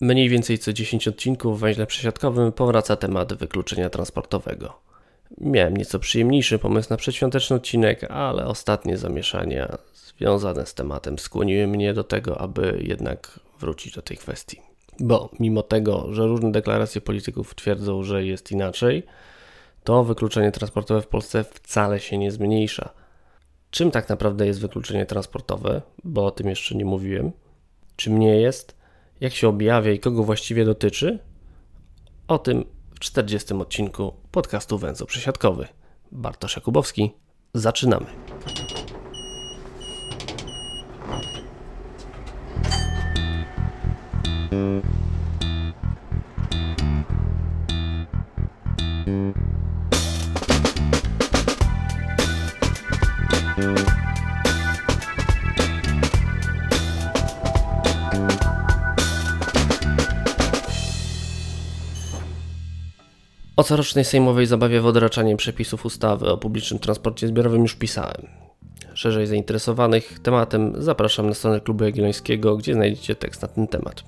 Mniej więcej co 10 odcinków w węźle przesiadkowym powraca temat wykluczenia transportowego. Miałem nieco przyjemniejszy pomysł na przedświąteczny odcinek, ale ostatnie zamieszania związane z tematem skłoniły mnie do tego, aby jednak wrócić do tej kwestii. Bo mimo tego, że różne deklaracje polityków twierdzą, że jest inaczej, to wykluczenie transportowe w Polsce wcale się nie zmniejsza. Czym tak naprawdę jest wykluczenie transportowe? Bo o tym jeszcze nie mówiłem. Czym nie jest? Jak się objawia i kogo właściwie dotyczy? O tym w 40 odcinku podcastu Węzeł Przesiadkowy. Bartosz Jakubowski. Zaczynamy. O corocznej sejmowej zabawie w odraczanie przepisów ustawy o publicznym transporcie zbiorowym już pisałem. Szerzej zainteresowanych tematem zapraszam na stronę Klubu Jagiellońskiego, gdzie znajdziecie tekst na ten temat.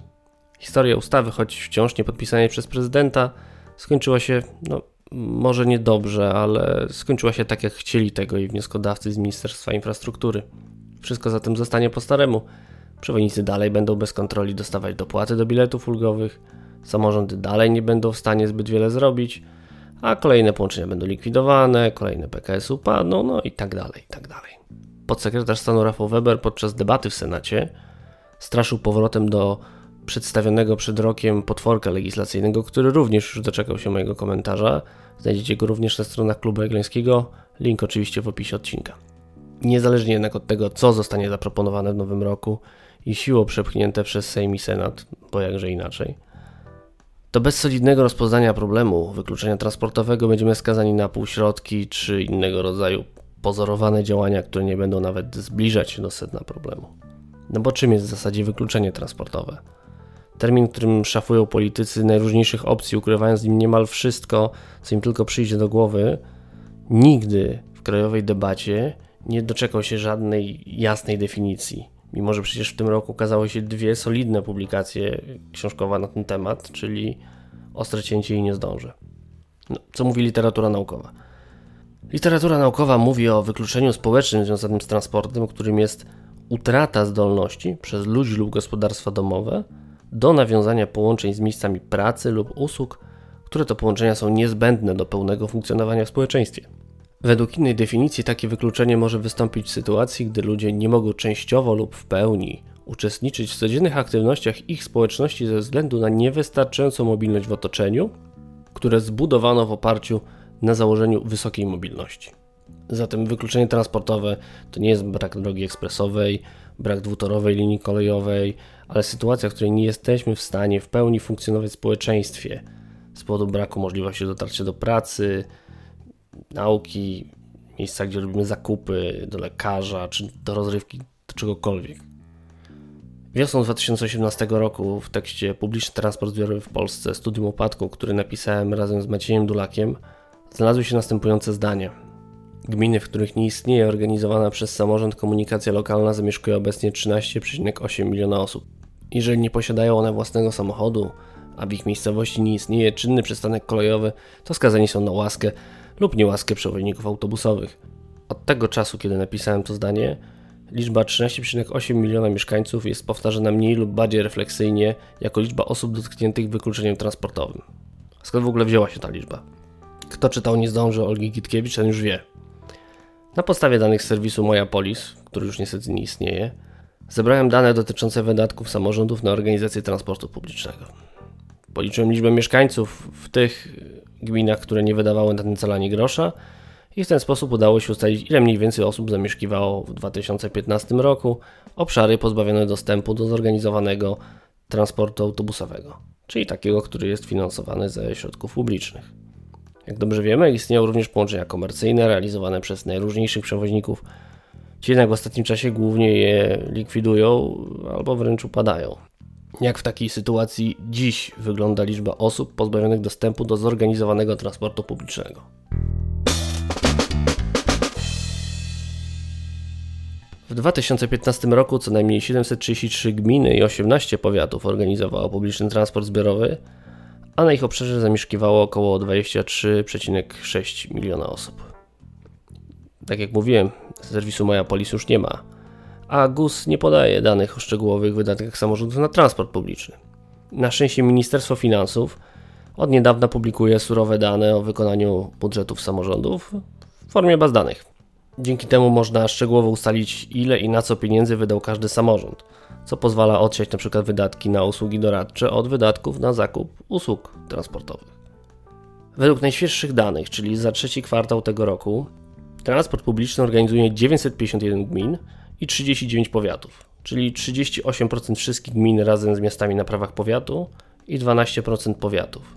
Historia ustawy, choć wciąż nie podpisanej przez prezydenta, skończyła się, no, może niedobrze, ale skończyła się tak, jak chcieli tego i wnioskodawcy z Ministerstwa Infrastruktury. Wszystko zatem zostanie po staremu. Przewodnicy dalej będą bez kontroli dostawać dopłaty do biletów ulgowych, samorządy dalej nie będą w stanie zbyt wiele zrobić, a kolejne połączenia będą likwidowane, kolejne PKS upadną, no i tak dalej, i tak dalej. Podsekretarz stanu Rafał Weber podczas debaty w Senacie straszył powrotem do przedstawionego przed rokiem potworka legislacyjnego, który również już doczekał się mojego komentarza. Znajdziecie go również na stronach Klubu Egleńskiego, link oczywiście w opisie odcinka. Niezależnie jednak od tego, co zostanie zaproponowane w nowym roku i siłą przepchnięte przez Sejm i Senat, bo jakże inaczej, to bez solidnego rozpoznania problemu wykluczenia transportowego będziemy skazani na półśrodki czy innego rodzaju pozorowane działania, które nie będą nawet zbliżać się do sedna problemu. No bo czym jest w zasadzie wykluczenie transportowe? Termin, którym szafują politycy najróżniejszych opcji, ukrywając nim niemal wszystko, co im tylko przyjdzie do głowy, nigdy w krajowej debacie nie doczekał się żadnej jasnej definicji. Mimo, że przecież w tym roku ukazały się dwie solidne publikacje książkowe na ten temat, czyli Ostre cięcie i nie zdążę. No, co mówi literatura naukowa? Literatura naukowa mówi o wykluczeniu społecznym związanym z transportem, którym jest utrata zdolności przez ludzi lub gospodarstwa domowe do nawiązania połączeń z miejscami pracy lub usług, które to połączenia są niezbędne do pełnego funkcjonowania w społeczeństwie. Według innej definicji takie wykluczenie może wystąpić w sytuacji, gdy ludzie nie mogą częściowo lub w pełni uczestniczyć w codziennych aktywnościach ich społeczności ze względu na niewystarczającą mobilność w otoczeniu, które zbudowano w oparciu na założeniu wysokiej mobilności. Zatem wykluczenie transportowe to nie jest brak drogi ekspresowej, brak dwutorowej linii kolejowej, ale sytuacja, w której nie jesteśmy w stanie w pełni funkcjonować w społeczeństwie z powodu braku możliwości dotarcia do pracy, nauki, miejsca, gdzie robimy zakupy, do lekarza czy do rozrywki, do czegokolwiek. Wiosną 2018 roku w tekście Publiczny Transport Zbiorowy w Polsce, studium upadku, który napisałem razem z Maciejem Dulakiem, znalazły się następujące zdania. Gminy, w których nie istnieje organizowana przez samorząd komunikacja lokalna, zamieszkuje obecnie 13,8 miliona osób. Jeżeli nie posiadają one własnego samochodu, a w ich miejscowości nie istnieje czynny przystanek kolejowy, to skazani są na łaskę lub niełaskę przewoźników autobusowych. Od tego czasu, kiedy napisałem to zdanie, liczba 13,8 miliona mieszkańców jest powtarzana mniej lub bardziej refleksyjnie jako liczba osób dotkniętych wykluczeniem transportowym. Skąd w ogóle wzięła się ta liczba? Kto czytał Nie zdąży Olgi Gitkiewicz, ten już wie. Na podstawie danych serwisu Moja Polis, który już niestety nie istnieje, zebrałem dane dotyczące wydatków samorządów na organizację transportu publicznego. Policzyłem liczbę mieszkańców w tych gminach, które nie wydawały na ten cel ani grosza i w ten sposób udało się ustalić, ile mniej więcej osób zamieszkiwało w 2015 roku obszary pozbawione dostępu do zorganizowanego transportu autobusowego, czyli takiego, który jest finansowany ze środków publicznych. Jak dobrze wiemy, istnieją również połączenia komercyjne realizowane przez najróżniejszych przewoźników. Ci jednak w ostatnim czasie głównie je likwidują albo wręcz upadają. Jak w takiej sytuacji dziś wygląda liczba osób pozbawionych dostępu do zorganizowanego transportu publicznego? W 2015 roku co najmniej 733 gminy i 18 powiatów organizowało publiczny transport zbiorowy, a na ich obszarze zamieszkiwało około 23,6 miliona osób. Tak jak mówiłem, serwisu Moja Polis już nie ma, a GUS nie podaje danych o szczegółowych wydatkach samorządów na transport publiczny. Na szczęście Ministerstwo Finansów od niedawna publikuje surowe dane o wykonaniu budżetów samorządów w formie baz danych. Dzięki temu można szczegółowo ustalić, ile i na co pieniędzy wydał każdy samorząd, co pozwala odsiać np. wydatki na usługi doradcze od wydatków na zakup usług transportowych. Według najświeższych danych, czyli za trzeci kwartał tego roku, transport publiczny organizuje 951 gmin i 39 powiatów, czyli 38% wszystkich gmin razem z miastami na prawach powiatu i 12% powiatów.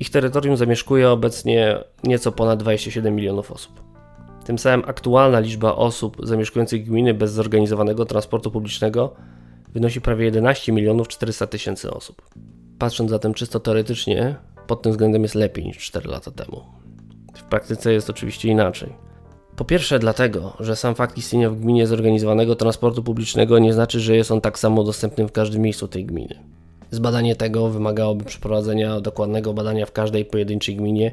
Ich terytorium zamieszkuje obecnie nieco ponad 27 milionów osób. Tym samym aktualna liczba osób zamieszkujących gminy bez zorganizowanego transportu publicznego wynosi prawie 11 milionów 400 tysięcy osób. Patrząc zatem czysto teoretycznie, pod tym względem jest lepiej niż 4 lata temu. W praktyce jest oczywiście inaczej. Po pierwsze dlatego, że sam fakt istnienia w gminie zorganizowanego transportu publicznego nie znaczy, że jest on tak samo dostępny w każdym miejscu tej gminy. Zbadanie tego wymagałoby przeprowadzenia dokładnego badania w każdej pojedynczej gminie,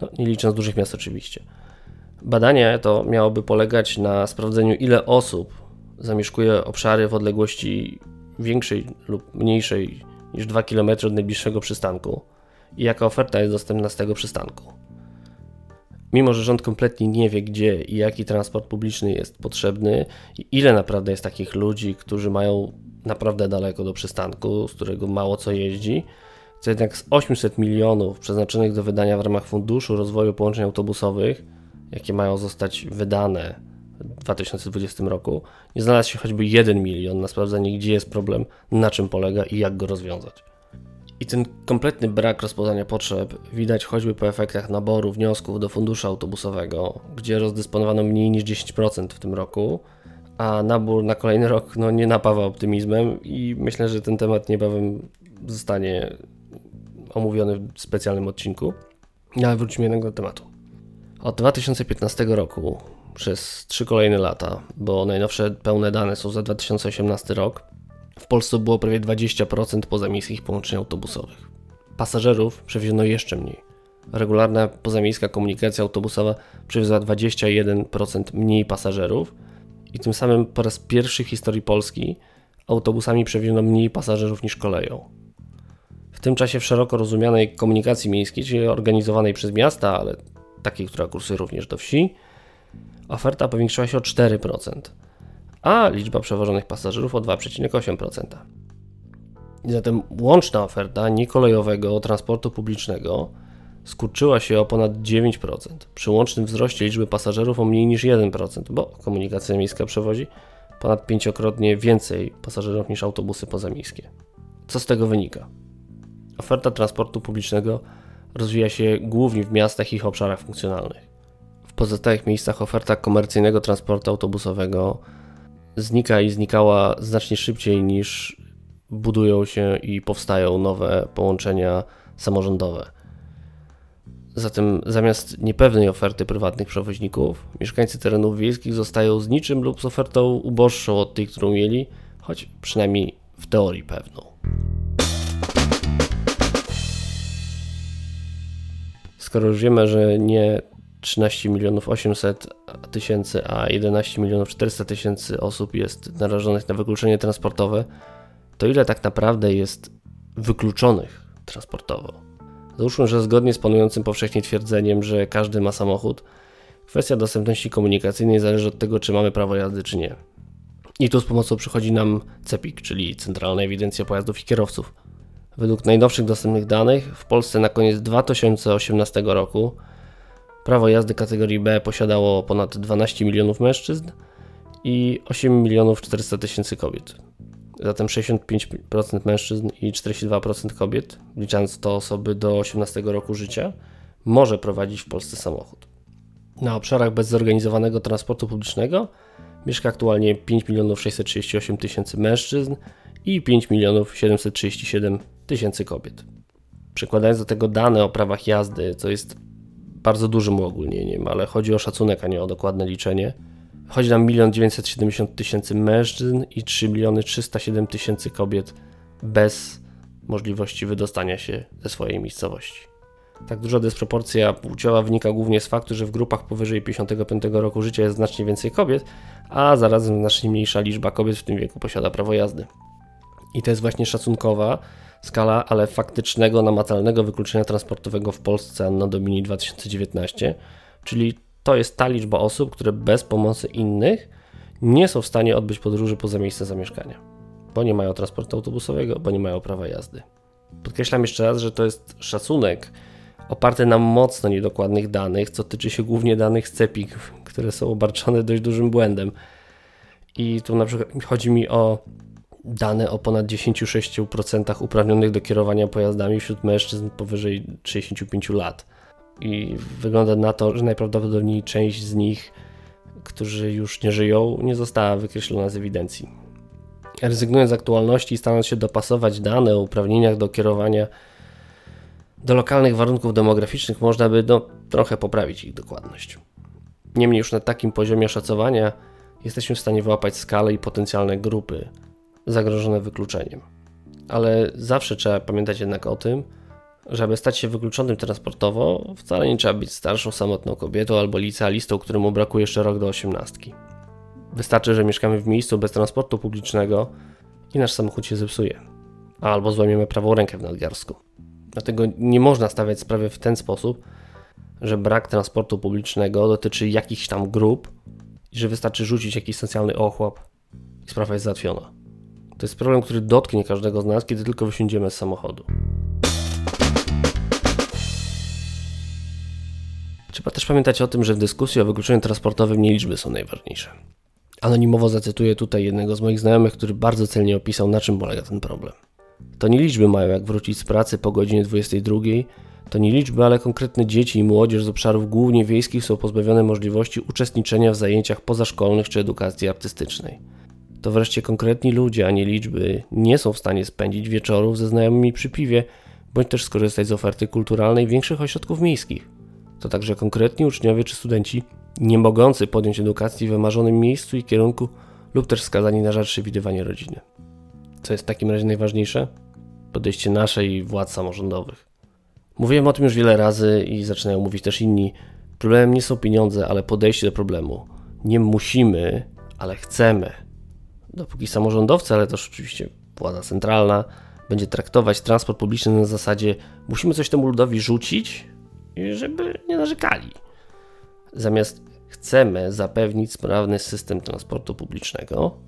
no, nie licząc dużych miast oczywiście. Badanie to miałoby polegać na sprawdzeniu, ile osób zamieszkuje obszary w odległości większej lub mniejszej niż 2 km od najbliższego przystanku i jaka oferta jest dostępna z tego przystanku. Mimo, że rząd kompletnie nie wie, gdzie i jaki transport publiczny jest potrzebny i ile naprawdę jest takich ludzi, którzy mają naprawdę daleko do przystanku, z którego mało co jeździ, to jednak z 800 milionów przeznaczonych do wydania w ramach Funduszu Rozwoju Połączeń Autobusowych, jakie mają zostać wydane w 2020 roku, nie znalazł się choćby 1 milion na sprawdzenie, gdzie jest problem, na czym polega i jak go rozwiązać. I ten kompletny brak rozpoznania potrzeb widać choćby po efektach naboru wniosków do funduszu autobusowego, gdzie rozdysponowano mniej niż 10% w tym roku, a nabór na kolejny rok no, nie napawa optymizmem i myślę, że ten temat niebawem zostanie omówiony w specjalnym odcinku. No, ale wróćmy jednak do tematu. Od 2015 roku przez trzy kolejne lata, bo najnowsze pełne dane są za 2018 rok, w Polsce było prawie 20% pozamiejskich połączeń autobusowych. Pasażerów przewieziono jeszcze mniej. Regularna pozamiejska komunikacja autobusowa przewiozła 21% mniej pasażerów i tym samym po raz pierwszy w historii Polski autobusami przewieziono mniej pasażerów niż koleją. W tym czasie w szeroko rozumianej komunikacji miejskiej, czyli organizowanej przez miasta, ale takiej, która kursuje również do wsi, oferta powiększyła się o 4% a liczba przewożonych pasażerów o 2,8%. Zatem łączna oferta niekolejowego transportu publicznego skurczyła się o ponad 9%, przy łącznym wzroście liczby pasażerów o mniej niż 1%, bo komunikacja miejska przewozi ponad pięciokrotnie więcej pasażerów niż autobusy pozamiejskie. Co z tego wynika? Oferta transportu publicznego rozwija się głównie w miastach i ich obszarach funkcjonalnych. W pozostałych miejscach oferta komercyjnego transportu autobusowego znika i znikała znacznie szybciej niż budują się i powstają nowe połączenia samorządowe. Zatem zamiast niepewnej oferty prywatnych przewoźników, mieszkańcy terenów wiejskich zostają z niczym lub z ofertą uboższą od tej, którą mieli, choć przynajmniej w teorii pewną. Skoro już wiemy, że nie 13 milionów 800 tysięcy, a 11 milionów 400 tysięcy osób jest narażonych na wykluczenie transportowe, to ile tak naprawdę jest wykluczonych transportowo? Załóżmy, że zgodnie z panującym powszechnie twierdzeniem, że każdy ma samochód, kwestia dostępności komunikacyjnej zależy od tego, czy mamy prawo jazdy, czy nie. I tu z pomocą przychodzi nam CEPIK, czyli Centralna Ewidencja Pojazdów i Kierowców. Według najnowszych dostępnych danych w Polsce na koniec 2018 roku Prawo jazdy kategorii B posiadało ponad 12 milionów mężczyzn i 8 milionów 400 tysięcy kobiet. Zatem 65% mężczyzn i 42% kobiet, licząc to osoby do 18 roku życia, może prowadzić w Polsce samochód. Na obszarach bez zorganizowanego transportu publicznego mieszka aktualnie 5 milionów 638 tysięcy mężczyzn i 5 milionów 737 tysięcy kobiet. Przekładając do tego dane o prawach jazdy, co jest bardzo dużym uogólnieniem, ale chodzi o szacunek, a nie o dokładne liczenie. Chodzi nam 1 970 tysięcy mężczyzn i 3 miliony 307 tysięcy kobiet bez możliwości wydostania się ze swojej miejscowości. Tak duża dysproporcja płciowa wynika głównie z faktu, że w grupach powyżej 55 roku życia jest znacznie więcej kobiet, a zarazem znacznie mniejsza liczba kobiet w tym wieku posiada prawo jazdy. I to jest właśnie szacunkowa skala, ale faktycznego, namacalnego wykluczenia transportowego w Polsce Anno Domini 2019, czyli to jest ta liczba osób, które bez pomocy innych nie są w stanie odbyć podróży poza miejsce zamieszkania, bo nie mają transportu autobusowego, bo nie mają prawa jazdy. Podkreślam jeszcze raz, że to jest szacunek oparty na mocno niedokładnych danych, co tyczy się głównie danych z CEPIK, które są obarczone dość dużym błędem. I tu na przykład chodzi mi o dane o ponad 10,6% uprawnionych do kierowania pojazdami wśród mężczyzn powyżej 65 lat. I wygląda na to, że najprawdopodobniej część z nich, którzy już nie żyją, nie została wykreślona z ewidencji. Rezygnując z aktualności i starając się dopasować dane o uprawnieniach do kierowania do lokalnych warunków demograficznych, można by no, trochę poprawić ich dokładność. Niemniej już na takim poziomie szacowania jesteśmy w stanie wyłapać skalę i potencjalne grupy zagrożone wykluczeniem. Ale zawsze trzeba pamiętać jednak o tym, że aby stać się wykluczonym transportowo, wcale nie trzeba być starszą, samotną kobietą albo licealistą, któremu brakuje jeszcze rok do osiemnastki. Wystarczy, że mieszkamy w miejscu bez transportu publicznego i nasz samochód się zepsuje. Albo złamiemy prawą rękę w nadgarsku. Dlatego nie można stawiać sprawy w ten sposób, że brak transportu publicznego dotyczy jakichś tam grup i że wystarczy rzucić jakiś socjalny ochłap i sprawa jest załatwiona. To jest problem, który dotknie każdego z nas, kiedy tylko wysiądziemy z samochodu. Trzeba też pamiętać o tym, że w dyskusji o wykluczeniu transportowym nie liczby są najważniejsze. Anonimowo zacytuję tutaj jednego z moich znajomych, który bardzo celnie opisał, na czym polega ten problem. To nie liczby mają jak wrócić z pracy po godzinie 22, to nie liczby, ale konkretne dzieci i młodzież z obszarów głównie wiejskich są pozbawione możliwości uczestniczenia w zajęciach pozaszkolnych czy edukacji artystycznej. To wreszcie konkretni ludzie, a nie liczby, nie są w stanie spędzić wieczorów ze znajomymi przy piwie, bądź też skorzystać z oferty kulturalnej większych ośrodków miejskich. To także konkretni uczniowie czy studenci, nie mogący podjąć edukacji w wymarzonym miejscu i kierunku, lub też skazani na rzadsze widywanie rodziny. Co jest w takim razie najważniejsze? Podejście nasze i władz samorządowych. Mówiłem o tym już wiele razy i zaczynają mówić też inni. Problemem nie są pieniądze, ale podejście do problemu. Nie musimy, ale chcemy. Dopóki samorządowcy, ale też oczywiście władza centralna będzie traktować transport publiczny na zasadzie musimy coś temu ludowi rzucić, żeby nie narzekali. Zamiast chcemy zapewnić sprawny system transportu publicznego,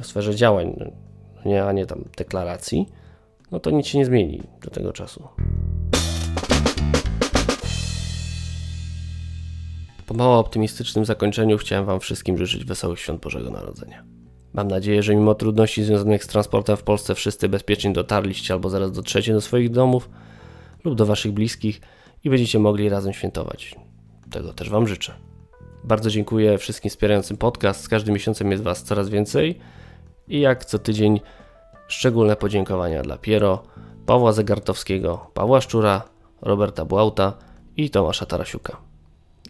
w sferze działań, nie, a nie tam deklaracji, no to nic się nie zmieni do tego czasu. Po mało optymistycznym zakończeniu chciałem Wam wszystkim życzyć wesołych świąt Bożego Narodzenia. Mam nadzieję, że mimo trudności związanych z transportem w Polsce wszyscy bezpiecznie dotarliście albo zaraz dotrzecie do swoich domów lub do Waszych bliskich i będziecie mogli razem świętować. Tego też Wam życzę. Bardzo dziękuję wszystkim wspierającym podcast. Z każdym miesiącem jest Was coraz więcej i jak co tydzień szczególne podziękowania dla Piero, Pawła Zegartowskiego, Pawła Szczura, Roberta Błauta i Tomasza Tarasiuka.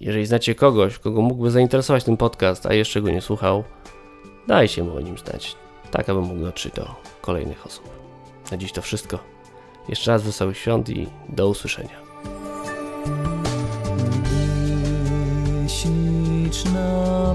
Jeżeli znacie kogoś, kogo mógłby zainteresować ten podcast, a jeszcze go nie słuchał, dajcie mu o nim znać, tak aby mógł dotrzeć do kolejnych osób. Na dziś to wszystko. Jeszcze raz wesołych świąt i do usłyszenia. Śliczna